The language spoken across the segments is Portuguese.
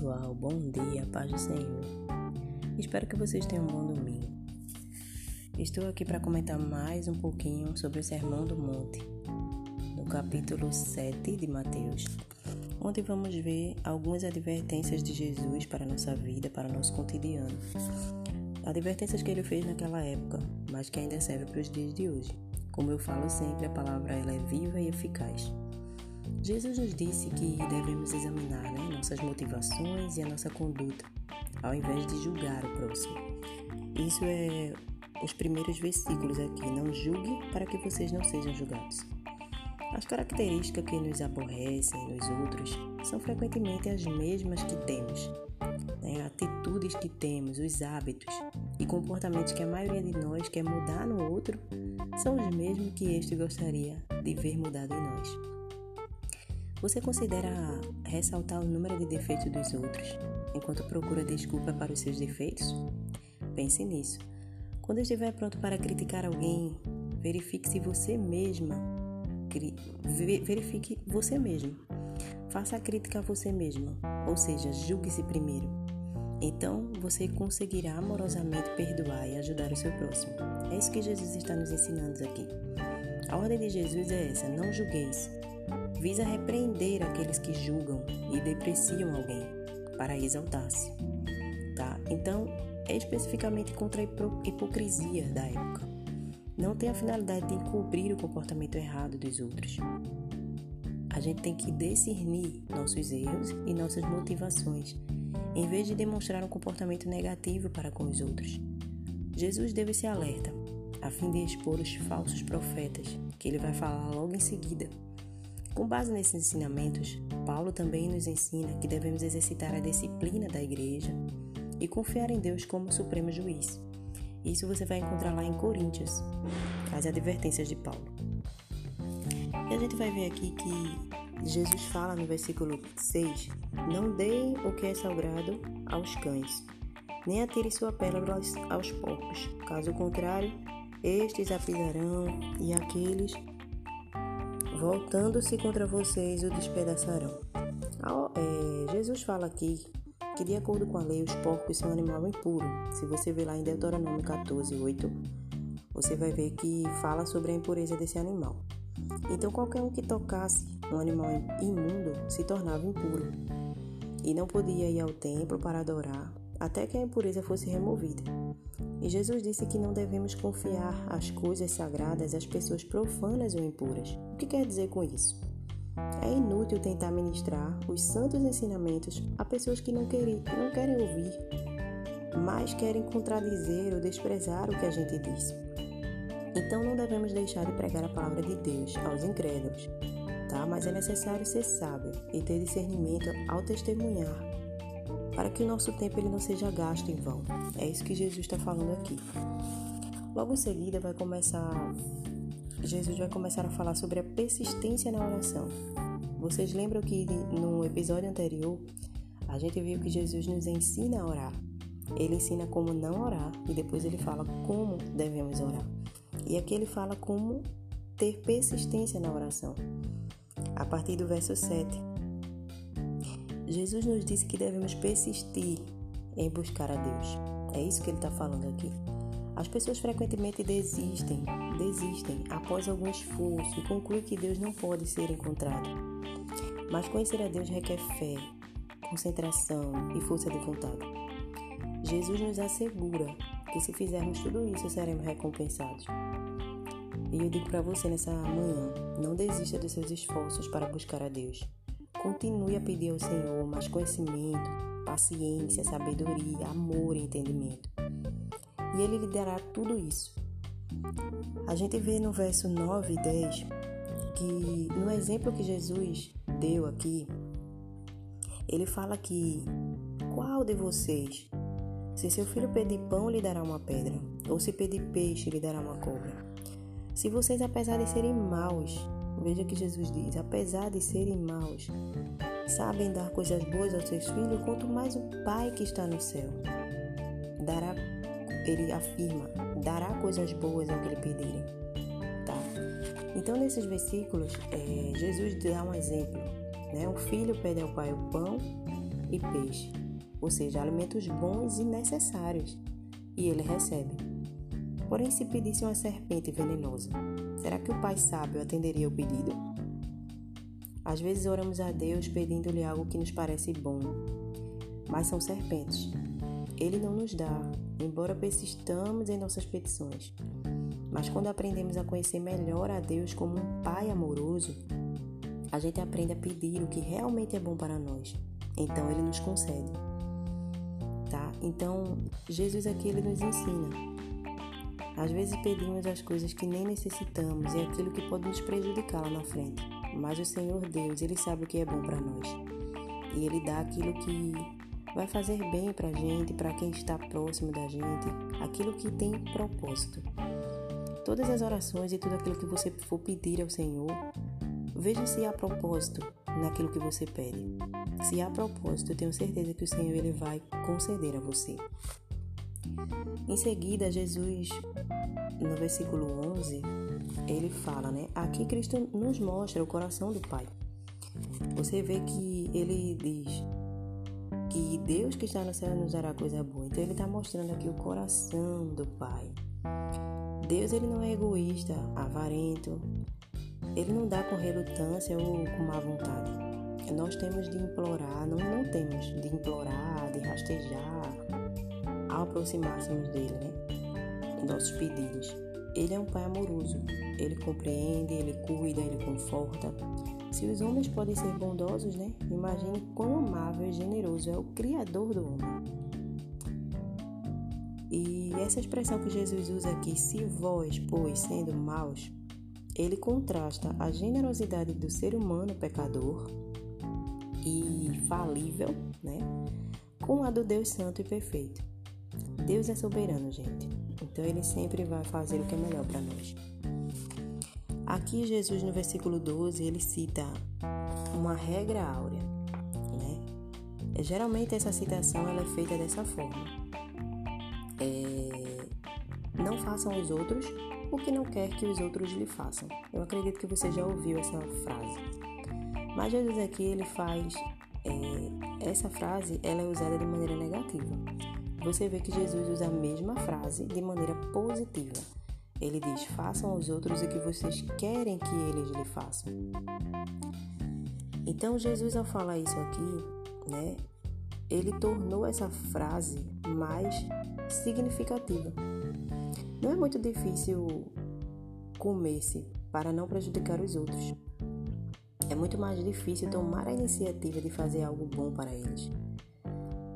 pessoal, bom dia, paz do Senhor. Espero que vocês tenham um bom domingo. Estou aqui para comentar mais um pouquinho sobre o Sermão do Monte, no capítulo 7 de Mateus, onde vamos ver algumas advertências de Jesus para a nossa vida, para o nosso cotidiano. Advertências que ele fez naquela época, mas que ainda servem para os dias de hoje. Como eu falo sempre, a palavra ela é viva e eficaz. Jesus nos disse que devemos examinar né, nossas motivações e a nossa conduta, ao invés de julgar o próximo. Isso é os primeiros versículos aqui. Não julgue para que vocês não sejam julgados. As características que nos aborrecem nos outros são frequentemente as mesmas que temos. Né? Atitudes que temos, os hábitos e comportamentos que a maioria de nós quer mudar no outro são os mesmos que este gostaria de ver mudado em nós. Você considera ressaltar o número de defeitos dos outros enquanto procura desculpa para os seus defeitos? Pense nisso. Quando estiver pronto para criticar alguém, verifique se você mesma verifique você mesmo. Faça a crítica a você mesma, ou seja, julgue-se primeiro. Então você conseguirá amorosamente perdoar e ajudar o seu próximo. É isso que Jesus está nos ensinando aqui. A ordem de Jesus é essa: não julgueis, visa repreender aqueles que julgam e depreciam alguém para exaltar-se. Tá? Então, é especificamente contra a hipocrisia da época. Não tem a finalidade de encobrir o comportamento errado dos outros. A gente tem que discernir nossos erros e nossas motivações, em vez de demonstrar um comportamento negativo para com os outros. Jesus deve ser alerta, a fim de expor os falsos profetas, que ele vai falar logo em seguida. Com base nesses ensinamentos, Paulo também nos ensina que devemos exercitar a disciplina da igreja e confiar em Deus como supremo juiz. Isso você vai encontrar lá em Coríntios, as advertências de Paulo. E a gente vai ver aqui que Jesus fala no versículo 6: Não deem o que é sagrado aos cães, nem atire sua pérola aos, aos porcos. Caso contrário, estes a pisarão e aqueles Voltando-se contra vocês, o despedaçarão. É, Jesus fala aqui que, de acordo com a lei, os porcos são um animal impuro. Se você ver lá em Deuteronômio 14, 8, você vai ver que fala sobre a impureza desse animal. Então, qualquer um que tocasse um animal imundo se tornava impuro e não podia ir ao templo para adorar até que a impureza fosse removida. E Jesus disse que não devemos confiar as coisas sagradas às pessoas profanas ou impuras. O que quer dizer com isso? É inútil tentar ministrar os santos ensinamentos a pessoas que não querem, não querem ouvir, mas querem contradizer ou desprezar o que a gente diz. Então não devemos deixar de pregar a palavra de Deus aos incrédulos, tá? Mas é necessário ser sábio e ter discernimento ao testemunhar para que o nosso tempo ele não seja gasto em vão. É isso que Jesus está falando aqui. Logo em seguida vai começar Jesus vai começar a falar sobre a persistência na oração. Vocês lembram que no episódio anterior a gente viu que Jesus nos ensina a orar. Ele ensina como não orar e depois ele fala como devemos orar. E aqui ele fala como ter persistência na oração. A partir do verso 7. Jesus nos disse que devemos persistir em buscar a Deus. É isso que ele está falando aqui. As pessoas frequentemente desistem, desistem após algum esforço e concluem que Deus não pode ser encontrado. Mas conhecer a Deus requer fé, concentração e força de vontade. Jesus nos assegura que se fizermos tudo isso seremos recompensados. E eu digo para você nessa manhã: não desista dos seus esforços para buscar a Deus. Continue a pedir ao Senhor mais conhecimento, paciência, sabedoria, amor e entendimento. E Ele lhe dará tudo isso. A gente vê no verso 9 e 10 que, no exemplo que Jesus deu aqui, ele fala que qual de vocês, se seu filho pedir pão, lhe dará uma pedra, ou se pedir peixe, lhe dará uma cobra? Se vocês, apesar de serem maus, Veja que Jesus diz: apesar de serem maus, sabem dar coisas boas aos seus filhos, quanto mais o Pai que está no céu dará, ele afirma, dará coisas boas ao que lhe pedirem. Tá? Então, nesses versículos, é, Jesus dá um exemplo. Né? O filho pede ao pai o pão e peixe, ou seja, alimentos bons e necessários, e ele recebe. Porém, se pedisse uma serpente venenosa, será que o Pai sábio atenderia o pedido? Às vezes oramos a Deus pedindo-lhe algo que nos parece bom, mas são serpentes. Ele não nos dá, embora persistamos em nossas petições. Mas quando aprendemos a conhecer melhor a Deus como um Pai amoroso, a gente aprende a pedir o que realmente é bom para nós. Então ele nos concede. Tá? Então, Jesus aqui ele nos ensina. Às vezes pedimos as coisas que nem necessitamos e aquilo que pode nos prejudicar lá na frente. Mas o Senhor Deus, ele sabe o que é bom para nós. E ele dá aquilo que vai fazer bem para a gente, para quem está próximo da gente, aquilo que tem propósito. Todas as orações e tudo aquilo que você for pedir ao Senhor, veja se há propósito naquilo que você pede. Se há propósito, eu tenho certeza que o Senhor ele vai conceder a você. Em seguida, Jesus, no versículo 11, ele fala, né? Aqui Cristo nos mostra o coração do Pai. Você vê que ele diz: que Deus que está no céu nos dará coisa boa. Então ele está mostrando aqui o coração do Pai. Deus ele não é egoísta, avarento. Ele não dá com relutância ou com má vontade. Nós temos de implorar, não, não temos de implorar, de rastejar ao aproximarmos dele, né? Nossos pedidos. Ele é um pai amoroso. Ele compreende, ele cuida, ele conforta. Se os homens podem ser bondosos, né? Imagine quão amável e generoso é o Criador do homem. E essa expressão que Jesus usa aqui, se vós, pois, sendo maus, ele contrasta a generosidade do ser humano pecador e falível, né? Com a do Deus santo e perfeito. Deus é soberano, gente. Então ele sempre vai fazer o que é melhor para nós. Aqui Jesus no versículo 12 ele cita uma regra áurea, né? É, geralmente essa citação ela é feita dessa forma: é, não façam os outros o que não quer que os outros lhe façam. Eu acredito que você já ouviu essa frase. Mas Jesus aqui ele faz é, essa frase ela é usada de maneira negativa. Você vê que Jesus usa a mesma frase de maneira positiva. Ele diz: façam aos outros o que vocês querem que eles lhe façam. Então, Jesus, ao falar isso aqui, né, ele tornou essa frase mais significativa. Não é muito difícil comer-se para não prejudicar os outros. É muito mais difícil tomar a iniciativa de fazer algo bom para eles.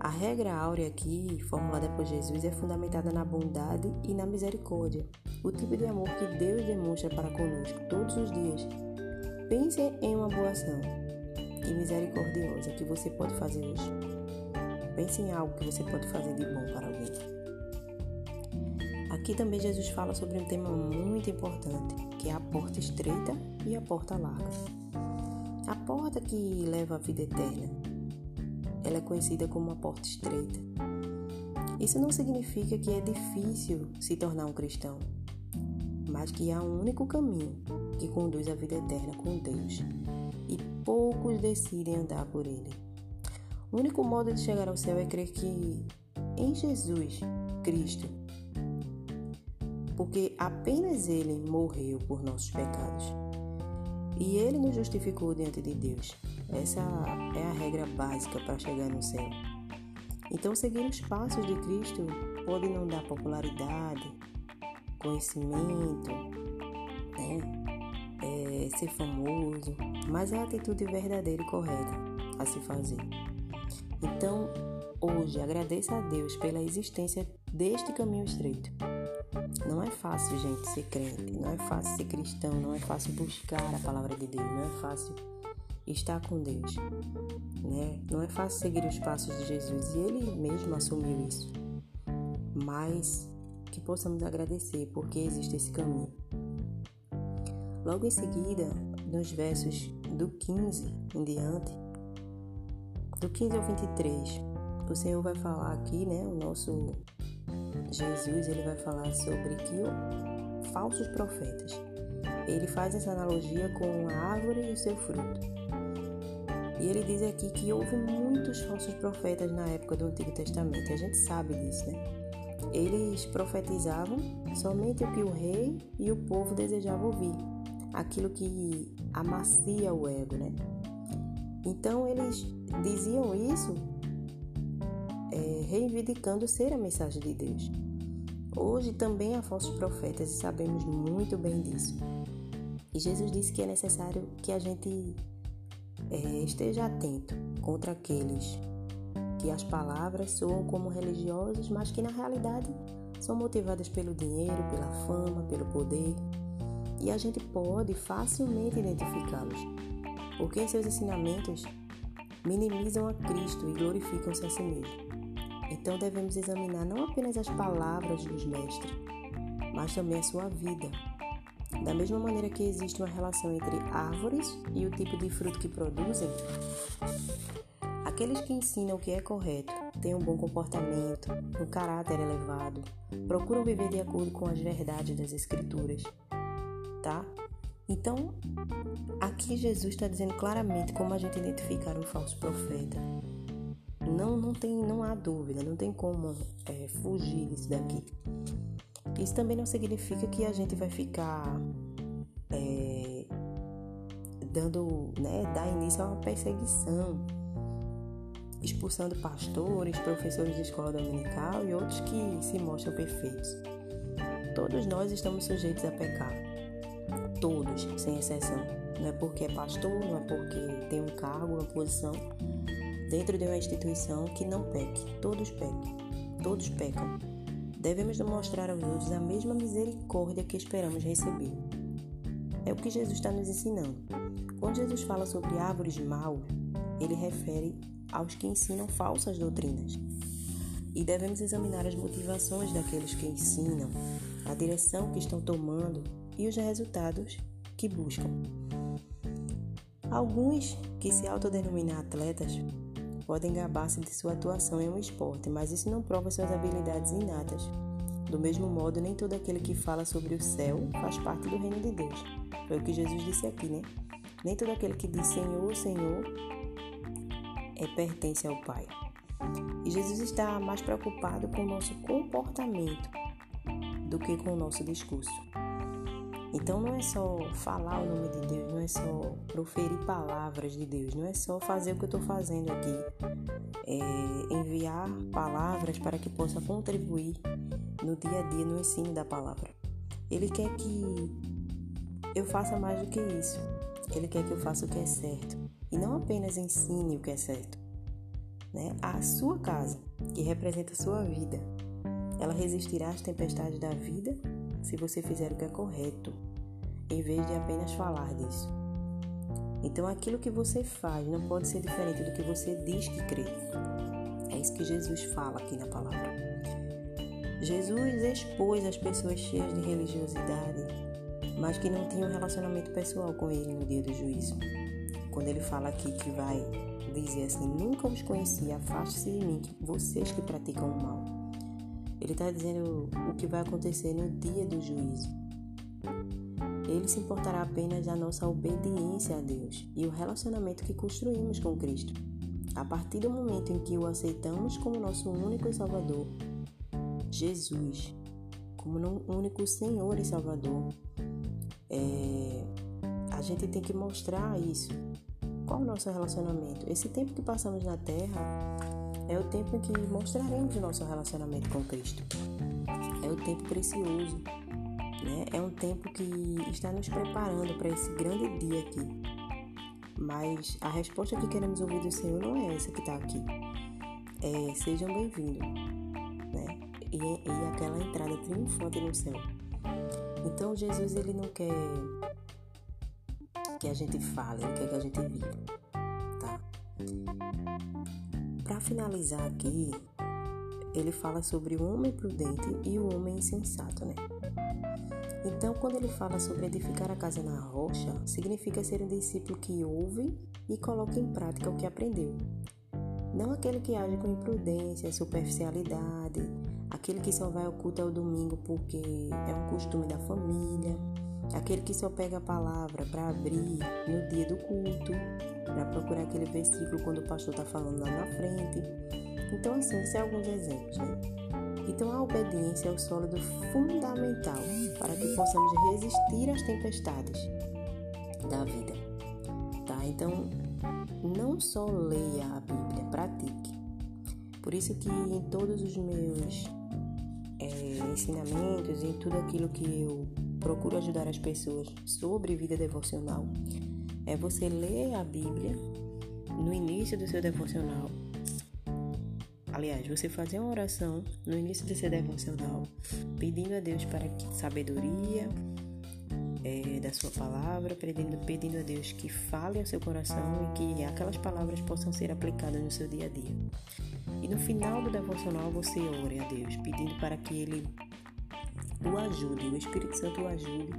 A regra áurea aqui, formulada por Jesus, é fundamentada na bondade e na misericórdia, o tipo de amor que Deus demonstra para conosco todos os dias. Pense em uma boa ação e misericordiosa que você pode fazer hoje. Pense em algo que você pode fazer de bom para alguém. Aqui também Jesus fala sobre um tema muito importante, que é a porta estreita e a porta larga. A porta que leva à vida eterna ela é conhecida como uma porta estreita. Isso não significa que é difícil se tornar um cristão, mas que há um único caminho que conduz à vida eterna com Deus e poucos decidem andar por ele. O único modo de chegar ao céu é crer que em Jesus Cristo, porque apenas Ele morreu por nossos pecados e Ele nos justificou diante de Deus. Essa é a regra básica para chegar no céu. Então, seguir os passos de Cristo pode não dar popularidade, conhecimento, né? É, ser famoso, mas é a atitude verdadeira e correta a se fazer. Então, hoje, agradeça a Deus pela existência deste caminho estreito. Não é fácil, gente, ser crente, não é fácil ser cristão, não é fácil buscar a palavra de Deus, não é fácil estar com Deus, né? Não é fácil seguir os passos de Jesus e ele mesmo assumiu isso. Mas que possamos agradecer porque existe esse caminho. Logo em seguida, nos versos do 15 em diante, do 15 ao 23, o Senhor vai falar aqui, né, o nosso Jesus ele vai falar sobre que falsos profetas. Ele faz essa analogia com a árvore e o seu fruto. E ele diz aqui que houve muitos falsos profetas na época do Antigo Testamento, e a gente sabe disso, né? Eles profetizavam somente o que o rei e o povo desejavam ouvir, aquilo que amacia o ego, né? Então eles diziam isso é, reivindicando ser a mensagem de Deus. Hoje também há falsos profetas e sabemos muito bem disso. E Jesus disse que é necessário que a gente é, esteja atento contra aqueles que as palavras soam como religiosas, mas que na realidade são motivadas pelo dinheiro, pela fama, pelo poder. E a gente pode facilmente identificá-los, porque seus ensinamentos minimizam a Cristo e glorificam-se a si mesmo. Então devemos examinar não apenas as palavras dos mestres, mas também a sua vida. Da mesma maneira que existe uma relação entre árvores e o tipo de fruto que produzem, aqueles que ensinam o que é correto, têm um bom comportamento, um caráter elevado, procuram viver de acordo com as verdades das Escrituras, tá? Então, aqui Jesus está dizendo claramente como a gente identificar um falso profeta. Não, não, tem, não há dúvida, não tem como é, fugir disso daqui. Isso também não significa que a gente vai ficar é, dando, né, dar início a uma perseguição, expulsando pastores, professores de escola dominical e outros que se mostram perfeitos. Todos nós estamos sujeitos a pecar. Todos, sem exceção. Não é porque é pastor, não é porque tem um cargo, uma posição dentro de uma instituição que não peque. Todos pequem. Todos pecam. Devemos demonstrar aos outros a mesma misericórdia que esperamos receber. É o que Jesus está nos ensinando. Quando Jesus fala sobre árvores de mal, ele refere aos que ensinam falsas doutrinas. E devemos examinar as motivações daqueles que ensinam, a direção que estão tomando e os resultados que buscam. Alguns que se autodenominam atletas podem gabar-se de sua atuação em um esporte, mas isso não prova suas habilidades inatas. Do mesmo modo, nem todo aquele que fala sobre o céu faz parte do reino de Deus. Foi o que Jesus disse aqui, né? Nem todo aquele que diz Senhor, Senhor é pertence ao Pai. E Jesus está mais preocupado com o nosso comportamento do que com o nosso discurso. Então não é só falar o nome de Deus, não é só proferir palavras de Deus, não é só fazer o que eu estou fazendo aqui, é enviar palavras para que possa contribuir no dia a dia no ensino da palavra. Ele quer que eu faça mais do que isso. Ele quer que eu faça o que é certo e não apenas ensine o que é certo. Né? A sua casa, que representa a sua vida, ela resistirá às tempestades da vida se você fizer o que é correto, em vez de apenas falar disso. Então, aquilo que você faz não pode ser diferente do que você diz que crê. É isso que Jesus fala aqui na palavra. Jesus expôs as pessoas cheias de religiosidade, mas que não tinham relacionamento pessoal com ele no dia do juízo. Quando ele fala aqui que vai dizer assim: Nunca os conheci, afaste-se de mim, vocês que praticam o mal. Ele está dizendo o que vai acontecer no dia do juízo. Ele se importará apenas da nossa obediência a Deus e o relacionamento que construímos com Cristo. A partir do momento em que o aceitamos como nosso único Salvador, Jesus, como único Senhor e Salvador, é, a gente tem que mostrar isso. Qual o nosso relacionamento? Esse tempo que passamos na Terra é o tempo em que mostraremos o nosso relacionamento com Cristo. É o tempo precioso, né? É um tempo que está nos preparando para esse grande dia aqui. Mas a resposta que queremos ouvir do Senhor não é essa que está aqui. É, sejam bem-vindos, né? E, e aquela entrada triunfante no céu. Então Jesus ele não quer que a gente fale, ele quer que a gente viva, finalizar aqui, ele fala sobre o homem prudente e o homem insensato, né? Então, quando ele fala sobre edificar a casa na rocha, significa ser um discípulo que ouve e coloca em prática o que aprendeu. Não aquele que age com imprudência, superficialidade, aquele que só vai ao culto ao domingo porque é um costume da família, aquele que só pega a palavra para abrir no dia do culto, para procurar aquele versículo quando o pastor está falando lá na frente. Então, assim, isso é alguns exemplos, né? Então, a obediência é o sólido fundamental para que possamos resistir às tempestades da vida, tá? Então, não só leia a Bíblia, pratique. Por isso que em todos os meus é, ensinamentos, em tudo aquilo que eu procuro ajudar as pessoas sobre vida devocional, é você ler a Bíblia no início do seu devocional. Aliás, você fazer uma oração no início do seu devocional, pedindo a Deus para que sabedoria é, da sua palavra, pedindo, pedindo a Deus que fale ao seu coração e que aquelas palavras possam ser aplicadas no seu dia a dia. E no final do devocional você ore a Deus, pedindo para que Ele o ajude, o Espírito Santo o ajude.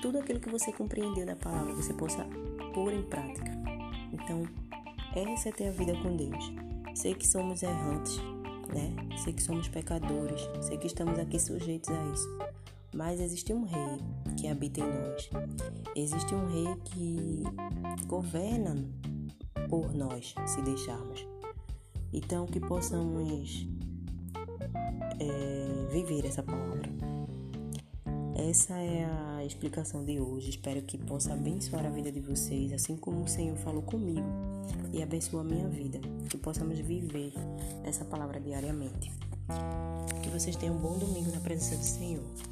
Tudo aquilo que você compreendeu da palavra, você possa pôr em prática. Então, essa é ter a vida com Deus. Sei que somos errantes, né? Sei que somos pecadores, sei que estamos aqui sujeitos a isso. Mas existe um rei que habita em nós. Existe um rei que governa por nós, se deixarmos. Então, que possamos é, viver essa palavra. Essa é a explicação de hoje. Espero que possa abençoar a vida de vocês, assim como o Senhor falou comigo e abençoa a minha vida. Que possamos viver essa palavra diariamente. Que vocês tenham um bom domingo na presença do Senhor.